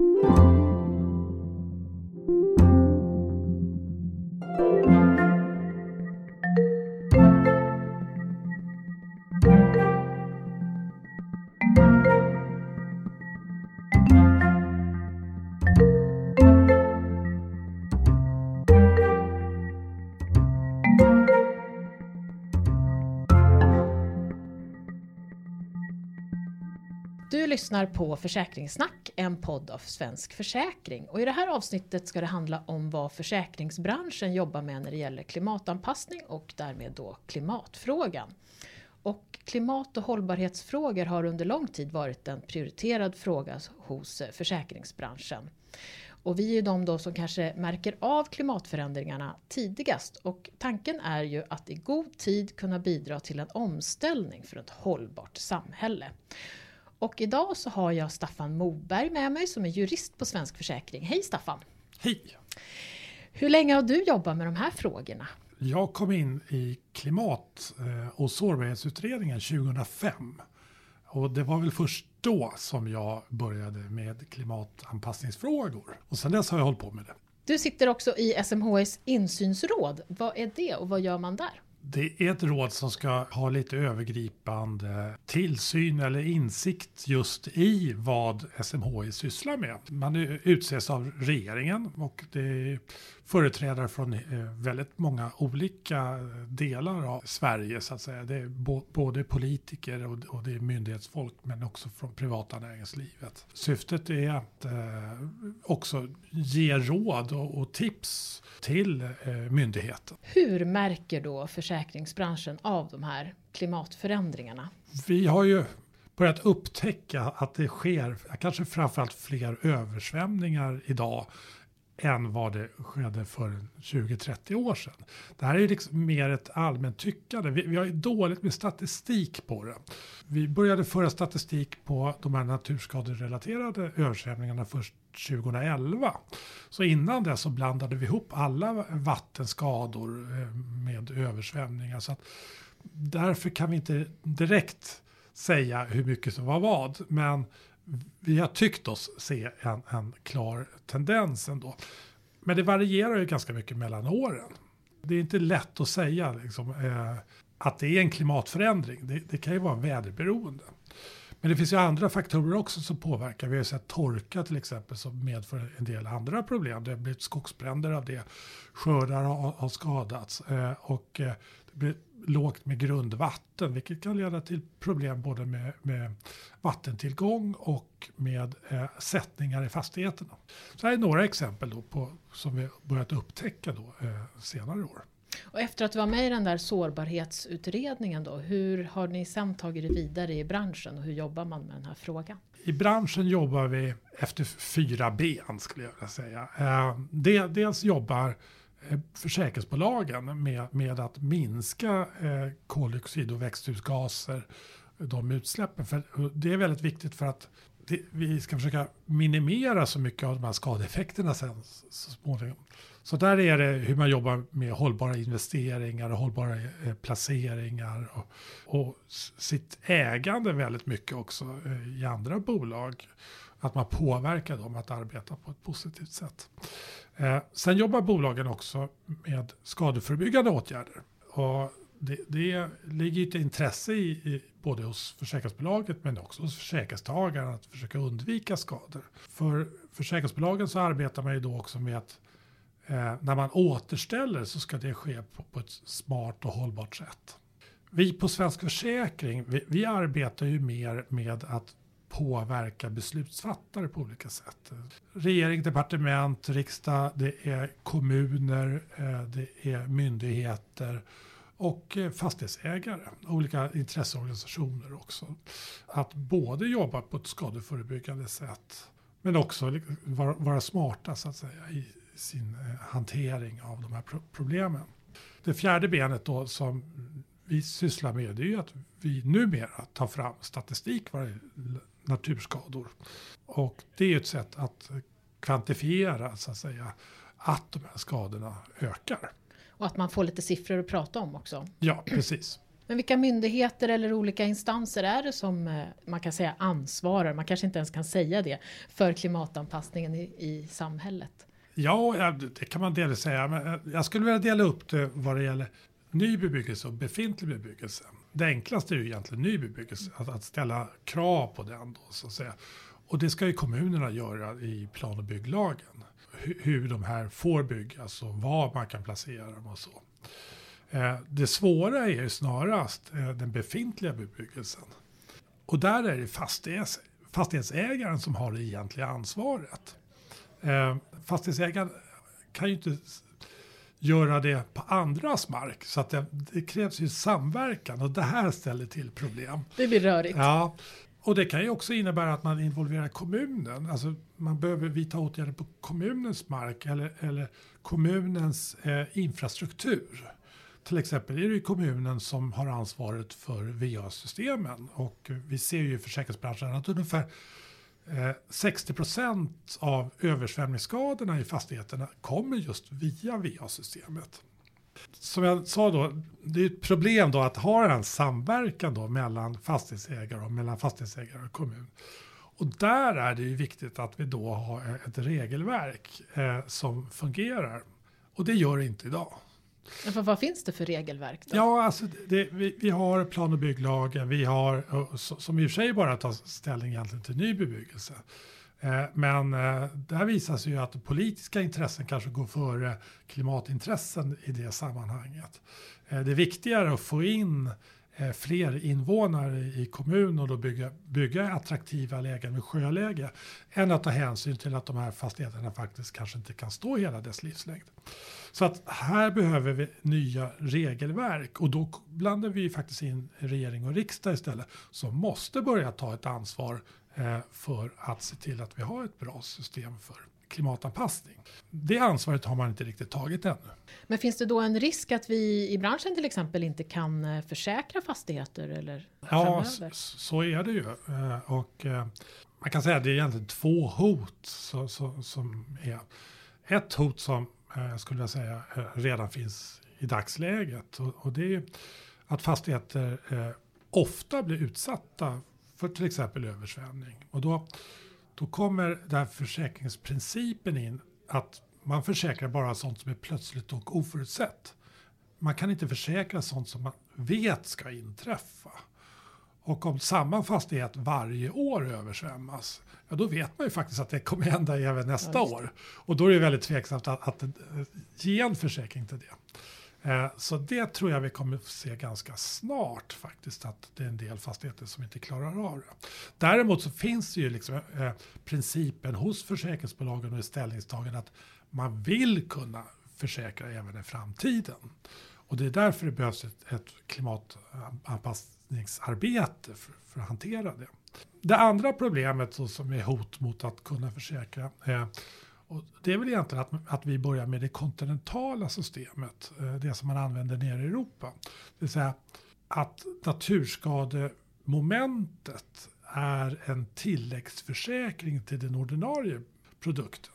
Du lyssnar på Försäkringssnack, en podd av Svensk Försäkring. Och I det här avsnittet ska det handla om vad försäkringsbranschen jobbar med när det gäller klimatanpassning och därmed då klimatfrågan. Och klimat och hållbarhetsfrågor har under lång tid varit en prioriterad fråga hos försäkringsbranschen. Och vi är ju de då som kanske märker av klimatförändringarna tidigast och tanken är ju att i god tid kunna bidra till en omställning för ett hållbart samhälle. Och idag så har jag Staffan Moberg med mig som är jurist på Svensk Försäkring. Hej Staffan! Hej! Hur länge har du jobbat med de här frågorna? Jag kom in i klimat eh, och sårbarhetsutredningen 2005. Och det var väl först då som jag började med klimatanpassningsfrågor. Och sedan dess har jag hållit på med det. Du sitter också i SMHIs insynsråd. Vad är det och vad gör man där? Det är ett råd som ska ha lite övergripande tillsyn eller insikt just i vad SMHI sysslar med. Man utses av regeringen och det är företrädare från eh, väldigt många olika delar av Sverige så att säga. Det är både politiker och det är myndighetsfolk men också från privata näringslivet. Syftet är att eh, också ge råd och tips till eh, myndigheten. Hur märker då försäkringsbranschen av de här klimatförändringarna? Vi har ju börjat upptäcka att det sker kanske framförallt fler översvämningar idag än vad det skedde för 20-30 år sedan. Det här är liksom mer ett allmänt tyckande. Vi, vi har ju dåligt med statistik på det. Vi började föra statistik på de här naturskaderelaterade översvämningarna först 2011. Så innan det så blandade vi ihop alla vattenskador eh, med översvämningar. Så att därför kan vi inte direkt säga hur mycket som var vad. Men vi har tyckt oss se en, en klar tendens ändå. Men det varierar ju ganska mycket mellan åren. Det är inte lätt att säga liksom, eh, att det är en klimatförändring. Det, det, kan ju vara väderberoende. Men det finns ju andra faktorer också som påverkar. Vi har ju sett torka till exempel som medför en del andra problem. Det har blivit skogsbränder av det. Skördar har, har skadats. Eh, och eh, det blir lågt med grundvatten, vilket kan leda till problem både med, med vattentillgång och med eh, sättningar i fastigheterna. Så här är några exempel då på, som vi börjat upptäcka då, eh, senare år. Och efter att du var med i den där sårbarhetsutredningen då, hur har ni sen tagit det vidare i branschen och hur jobbar man med den här frågan? I branschen jobbar vi efter fyra ben skulle jag vilja säga. Eh, dels jobbar eh, försäkringsbolagen med, med att minska eh, koldioxid och växthusgaser, de utsläppen. För det är väldigt viktigt för att det, vi ska försöka minimera så mycket av de här skadeeffekterna sen så småningom. Så där är det hur man jobbar med hållbara investeringar och hållbara eh, placeringar och, och, sitt ägande väldigt mycket också eh, i andra bolag. Att man påverkar dem att arbeta på ett positivt sätt. Eh, sen jobbar bolagen också med skadeförebyggande åtgärder. Och det, det ligger ett intresse i, i, både hos försäkringsbolaget men också hos försäkringstagaren att försöka undvika skador. För försäkringsbolagen så arbetar man ju då också med att eh, när man återställer så ska det ske på, på, ett smart och hållbart sätt. Vi på Svensk Försäkring, vi, vi arbetar ju mer med att påverka beslutsfattare på olika sätt. Regering, departement, riksdag, det är kommuner, eh, det är myndigheter och eh, fastighetsägare, olika intresseorganisationer också. Att både jobba på ett skadeförebyggande sätt men också vara, vara smarta så att säga i sin eh, hantering av de här problemen. Det fjärde benet då som vi sysslar med det är ju att vi numera tar fram statistik vad naturskador. Och det är ett sätt att kvantifiera så att säga att de här skadorna ökar. Och att man får lite siffror att prata om också. Ja, precis. Men vilka myndigheter eller olika instanser är det som eh, man kan säga ansvarar, man kanske inte ens kan säga det, för klimatanpassningen i, i samhället? Ja, det kan man delvis säga. Men eh, jag skulle vilja dela upp det vad det gäller ny bebyggelse och befintlig bebyggelse. Det enklaste är ju egentligen ny bebyggelse, att, att ställa krav på den. Då, så att säga. Och det ska ju kommunerna göra i plan och bygglagen. Hur, de här får byggas och var man kan placera dem och så. Eh, det svåra är ju snarast eh, den befintliga bebyggelsen. Och där är det fastighets, fastighetsägaren som har det egentliga ansvaret. Eh, fastighetsägaren kan ju inte göra det på andras mark. Så att det, det, krävs ju samverkan och det här ställer till problem. Det blir rörigt. Ja, och det kan ju också innebära att man involverar kommunen. Alltså man behöver vidta åtgärder på kommunens mark eller, eller kommunens eh, infrastruktur. Till exempel är det ju kommunen som har ansvaret för VA-systemen och vi ser ju i försäkringsbranschen att ungefär eh, 60 procent av översvämningsskadorna i fastigheterna kommer just via VA-systemet. Som jag sa då, det är ett problem då att ha en samverkan då mellan fastighetsägare och mellan fastighetsägare och kommun. Och där är det ju viktigt att vi då har ett regelverk eh, som fungerar. Och det gör det inte idag. Men vad finns det för regelverk? Då? Ja, alltså det, vi, vi, har plan och bygglagen, vi har, som i och för sig bara tar ställning egentligen till ny bebyggelse. Eh, men eh, där visar sig ju att politiska intressen kanske går före klimatintressen i det sammanhanget. Eh, det är viktigare att få in fler invånare i kommunen och då bygga, bygga attraktiva lägen med sjöläge än att ta hänsyn till att de här fastigheterna faktiskt kanske inte kan stå hela dess livslängd. Så att här behöver vi nya regelverk och då blandar vi faktiskt in regering och riksdag istället som måste börja ta ett ansvar för att se till att vi har ett bra system för klimatanpassning. Det ansvaret har man inte riktigt tagit ännu. Men finns det då en risk att vi i branschen till exempel inte kan eh, försäkra fastigheter eller Ja, så är det ju. Eh, och man kan säga att det är egentligen två hot som är. Ett hot som eh, skulle jag säga eh, redan finns i dagsläget. Och, och det är att fastigheter eh, ofta blir utsatta för till exempel översvämning. Och då, då kommer den försäkringsprincipen in att man försäkrar bara sånt som är plötsligt och oförutsett. Man kan inte försäkra sånt som man vet ska inträffa. Och om samma fastighet varje år översvämmas, ja då vet man ju faktiskt att det kommer hända även nästa ja, år. Och då är det väldigt tveksamt att, att, att ge en försäkring till det. Eh, så det tror jag vi kommer att se ganska snart faktiskt, att det är en del fastigheter som inte klarar av det. Däremot så finns det ju liksom eh, eh principen hos försäkringsbolagen och i ställningstagande att man vill kunna försäkra även i framtiden. Och det är därför det behövs ett, ett klimatanpassningsarbete för, för, att hantera det. Det andra problemet som är hot mot att kunna försäkra är och det är väl egentligen att, att vi börjar med det kontinentala systemet, eh, det som man använder nere i Europa. Det vill säga att naturskademomentet är en tilläggsförsäkring till den ordinarie produkten.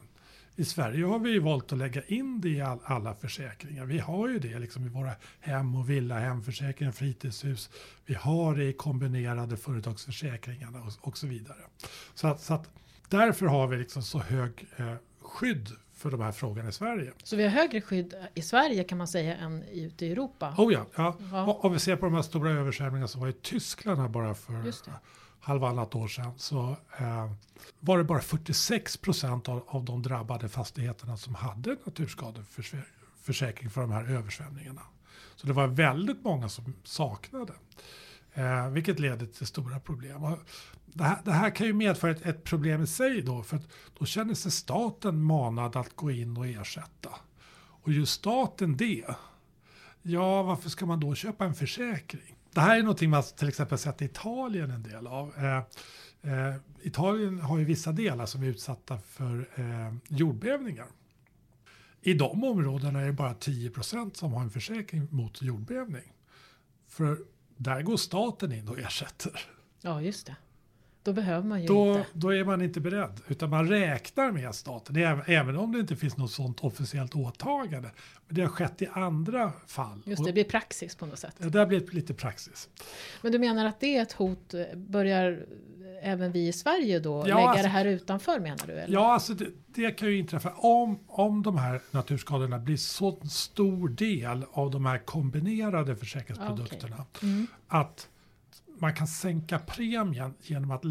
I Sverige har vi valt att lägga in det i all, alla försäkringar. Vi har ju det liksom i våra hem och villa, hemförsäkringar, fritidshus. Vi har det i kombinerade företagsförsäkringarna och, och så vidare. Så att, så att, därför har vi liksom så hög eh, skydd för de här frågorna i Sverige. Så vi har högre skydd i Sverige kan man säga än ute i Europa? Oh ja, ja. ja. Om vi ser på de här stora översvämningarna som var i Tyskland här bara för halvannat år sedan så eh, var det bara 46 procent av, av de drabbade fastigheterna som hade naturskadeförsäkring för de här översvämningarna. Så det var väldigt många som saknade. Eh, vilket leder till stora problem. Och det, här, det här kan ju medföra ett, ett, problem i sig då. För att då känner sig staten manad att gå in och ersätta. Och gör staten det, ja varför ska man då köpa en försäkring? Det här är någonting man till exempel sett i Italien en del av. Eh, eh, Italien har ju vissa delar som är utsatta för eh, jordbävningar. I de områdena är det bara 10% som har en försäkring mot jordbävning. För där går staten in och ersätter. Ja, just det. Då behöver man ju då, inte. då är man inte beredd. Utan man räknar med staten, även, om det inte finns något sådant officiellt åtagande. Men det har skett i andra fall. Just det, det blir praxis på något sätt. Och, det har blivit lite praxis. Men du menar att det är ett hot, börjar även vi i Sverige då Ja, lägga alltså- det här utanför menar du? Eller? Ja, alltså det, det kan ju inträffa om, om de här naturskadorna blir så stor del av de här kombinerade försäkringsprodukterna. Mm. Att man kan sänka premien genom att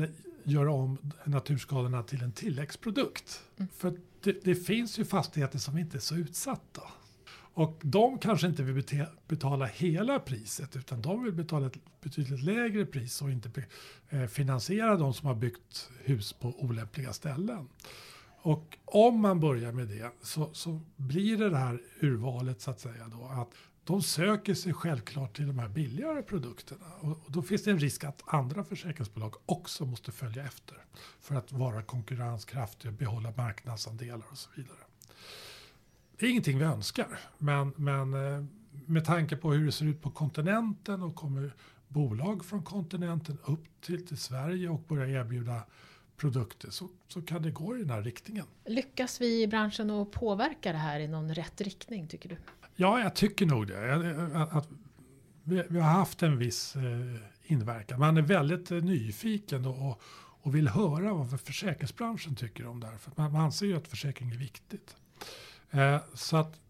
göra om naturskadorna till en tilläggsprodukt. Mm. För det, det finns ju fastigheter som inte är så utsatta. Och de kanske inte vill bete- betala hela priset utan de vill betala ett betydligt lägre pris och inte eh, finansiera de som har byggt hus på olämpliga ställen. Och om man börjar med det så, så blir det det här urvalet så att säga då att de söker sig självklart till de här billigare produkterna och, då finns det en risk att andra försäkringsbolag också måste följa efter för att vara konkurrenskraftiga, behålla marknadsandelar och så vidare. Det är ingenting vi önskar, men, men eh, med tanke på hur det ser ut på kontinenten och kommer bolag från kontinenten upp till, till Sverige och börjar erbjuda produkter så, så kan det gå i den här riktningen. Lyckas vi i branschen att påverka det här i någon rätt riktning tycker du? Ja, jag tycker nog det. Att, att vi, vi har haft en viss eh, inverkan. Man är väldigt eh, nyfiken och, och, och vill höra vad försäkringsbranschen tycker om det här. För man, man anser ju att försäkring är viktigt. Eh, så att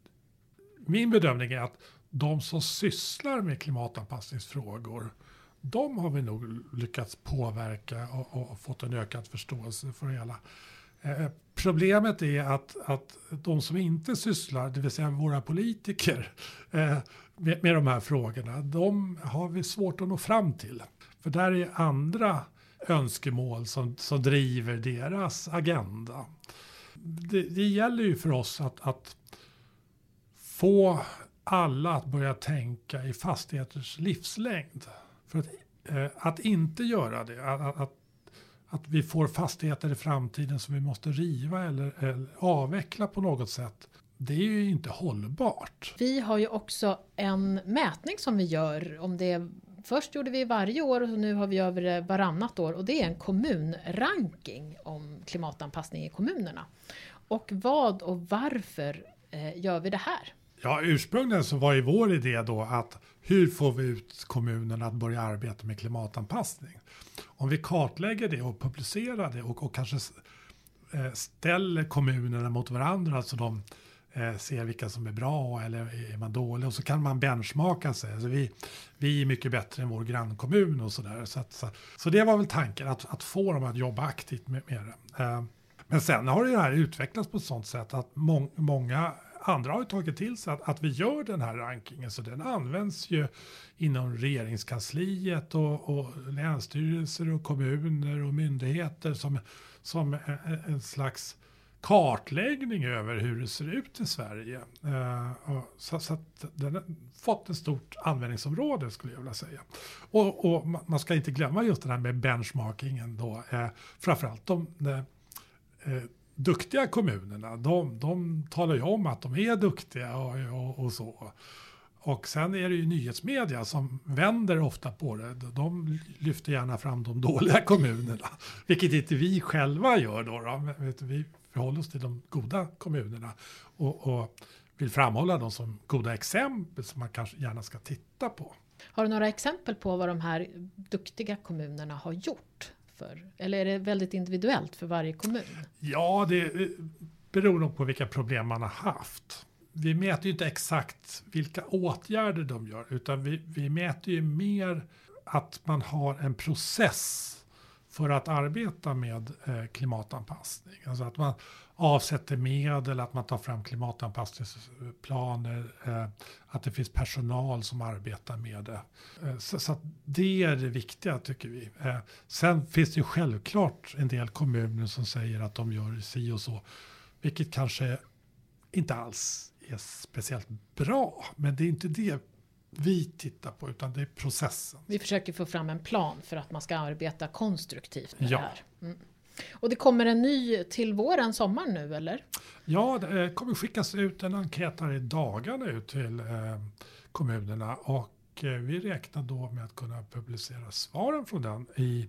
min bedömning är att de som sysslar med klimatanpassningsfrågor de har vi nog lyckats påverka och, och, och fått en ökad förståelse för det hela. Eh, problemet är att, att de som inte sysslar, det vill säga våra politiker, eh, med, med de här frågorna, de har vi svårt att nå fram till. För där är andra önskemål som, som driver deras agenda. Det, det gäller ju för oss att, att få alla att börja tänka i fastigheters livslängd. För att, eh, att inte göra det, att, att, att, vi får fastigheter i framtiden som vi måste riva eller, eller avveckla på något sätt, det är ju inte hållbart. Vi har ju också en mätning som vi gör om det Först gjorde vi varje år och nu har vi över det varannat år och det är en kommunranking om klimatanpassning i kommunerna. Och vad och varför eh, gör vi det här? Ja, ursprungligen så var ju vår idé då att hur får vi ut kommunerna att börja arbeta med klimatanpassning? Om vi kartlägger det och publicerar det och, och kanske eh, ställer kommunerna mot varandra så de eh, ser vilka som är bra eller är man dålig och så kan man benchmarka sig. Alltså vi, vi är mycket bättre än vår grannkommun och sådär. Så, så, så det var väl tanken, att, att få dem att jobba aktivt med, med det. Eh, men sen har det här utvecklats på ett sådant sätt att må, många andra har ju tagit till sig att, att vi gör den här rankingen. Så den används ju inom regeringskansliet och, och länsstyrelser och kommuner och myndigheter som, som en, en slags kartläggning över hur det ser ut i Sverige. Eh, så, så att den har fått ett stort användningsområde skulle jag vilja säga. Och, och man ska inte glömma just det här med benchmarkingen då. Eh, framförallt de, duktiga kommunerna, de, de talar ju om att de är duktiga och, och, och så. Och sen är det ju nyhetsmedia som vänder ofta på det. De lyfter gärna fram de dåliga kommunerna, vilket inte vi själva gör då. då. Vi förhåller oss till de goda kommunerna och, och vill framhålla dem som goda exempel som man kanske gärna ska titta på. Har du några exempel på vad de här duktiga kommunerna har gjort? För, eller är det väldigt individuellt för varje kommun? Ja, det eh, beror nog på vilka problem man har haft. Vi mäter ju inte exakt vilka åtgärder de gör, utan vi, vi mäter ju mer att man har en process för att arbeta med eh, klimatanpassning. Alltså att man avsätter medel, att man tar fram klimatanpassningsplaner, eh, att det finns personal som arbetar med det. Eh, så, att det är det viktiga tycker vi. Sen finns det ju självklart en del kommuner som säger att de gör si och så, vilket kanske inte alls är speciellt bra, men det är inte det vi tittar på, utan det är processen. Vi försöker få fram en plan för att man ska arbeta konstruktivt med Ja. det här. Mm. Och det kommer en ny till våren, sommaren nu eller? Ja, det eh, kommer skickas ut en enkät här i dagarna ut till eh, kommunerna och eh, vi räknar då med att kunna publicera svaren från den i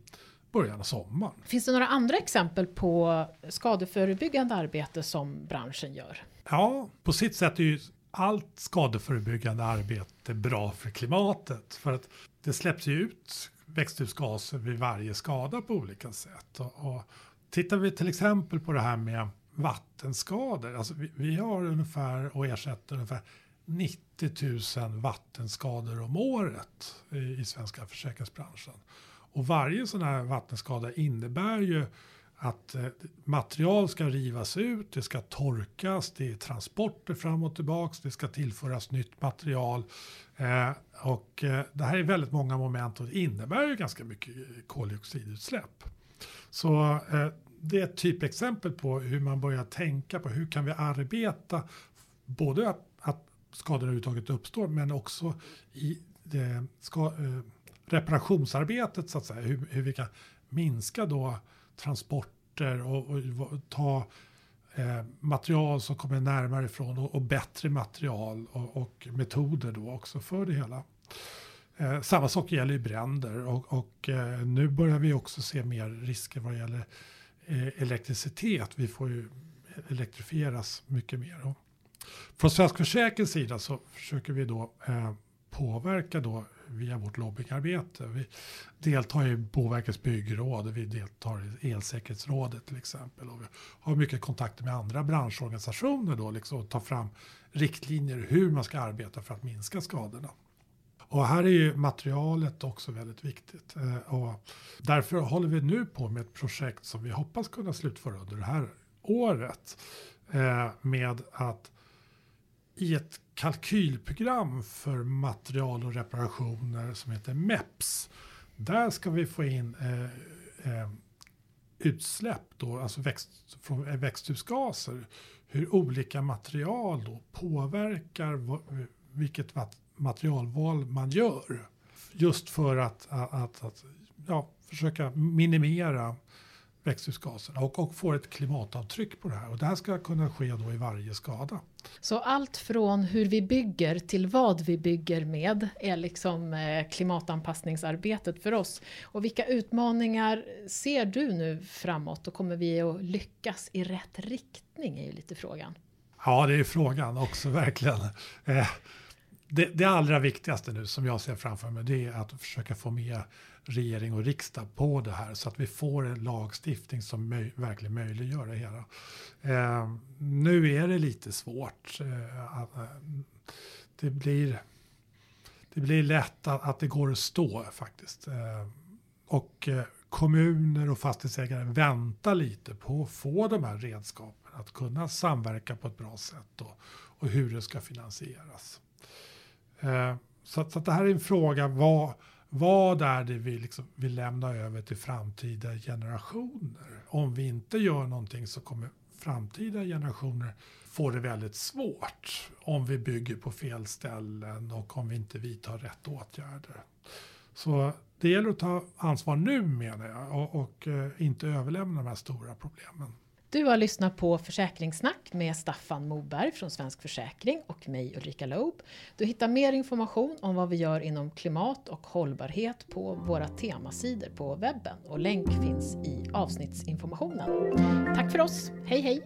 början av sommaren. Finns det några andra exempel på skadeförebyggande arbete som branschen gör? Ja, på sitt sätt är ju allt skadeförebyggande arbete bra för klimatet. För att det släpps ju ut växthusgaser vid varje skada på olika sätt. Och, och tittar vi till exempel på det här med vattenskador. Alltså vi, vi har ungefär och ersätter ungefär 90 000 vattenskador om året i, i svenska försäkringsbranschen. Och varje sån här vattenskada innebär ju att eh, material ska rivas ut, det ska torkas, det är transporter fram och tillbaks, det ska tillföras nytt material. Eh, och eh, det här är väldigt många moment och det innebär ju ganska mycket eh, koldioxidutsläpp. Så eh, det är ett typexempel på hur man börjar tänka på hur kan vi arbeta både att, att skador överhuvudtaget uppstår men också i det, ska, eh, reparationsarbetet så att säga. Hur, hur vi kan minska då transporter och, och ta eh, material som kommer närmare ifrån och, och bättre material och, och, metoder då också för det hela. Eh, samma sak gäller ju bränder och, och eh, nu börjar vi också se mer risker vad det gäller eh, elektricitet. Vi får ju elektrifieras mycket mer. Och från Svensk Försäkrings sida så försöker vi då eh, påverka då via vårt lobbyingarbete. Vi deltar i Boverkets byggråd och vi deltar i Elsäkerhetsrådet till exempel. Och vi har mycket kontakter med andra branschorganisationer då, liksom, och tar fram riktlinjer hur man ska arbeta för att minska skadorna. Och här är ju materialet också väldigt viktigt. Eh, och därför håller vi nu på med ett projekt som vi hoppas kunna slutföra under det här året. Eh, med att i ett kalkylprogram för material och reparationer som heter MEPS. Där ska vi få in eh, eh, utsläpp, då, alltså växt, från eh, växthusgaser. Hur olika material då påverkar vilket materialval man gör. Just för att, att, att, att ja, försöka minimera växthusgaserna och, och får ett klimatavtryck på det här. Och det här ska kunna ske då i varje skada. Så allt från hur vi bygger till vad vi bygger med är liksom eh, klimatanpassningsarbetet för oss. Och vilka utmaningar ser du nu framåt och kommer vi att lyckas i rätt riktning är ju lite frågan. Ja, det är frågan också verkligen. Eh, det, det allra viktigaste nu som jag ser framför mig det är att försöka få med regering och riksdag på det här så att vi får en lagstiftning som möj verkligen möjliggör det hela. Eh, nu är det lite svårt. Eh, eh, det, blir, det blir lätt att, att det går att stå faktiskt. Eh, och eh, kommuner och fastighetsägare väntar lite på att få de här redskapen att kunna samverka på ett bra sätt och, och hur det ska finansieras. Eh, så, så det här är en fråga, vad, vad är det vi liksom vill lämna över till framtida generationer? Om vi inte gör någonting så kommer framtida generationer få det väldigt svårt om vi bygger på fel ställen och om vi inte vidtar rätt åtgärder. Så det gäller att ta ansvar nu menar jag och, och eh, inte överlämna de här stora problemen. Du har lyssnat på Försäkringssnack med Staffan Moberg från Svensk Försäkring och mig Ulrika Loob. Du hittar mer information om vad vi gör inom klimat och hållbarhet på våra temasidor på webben och länk finns i avsnittsinformationen. Tack för oss, hej hej!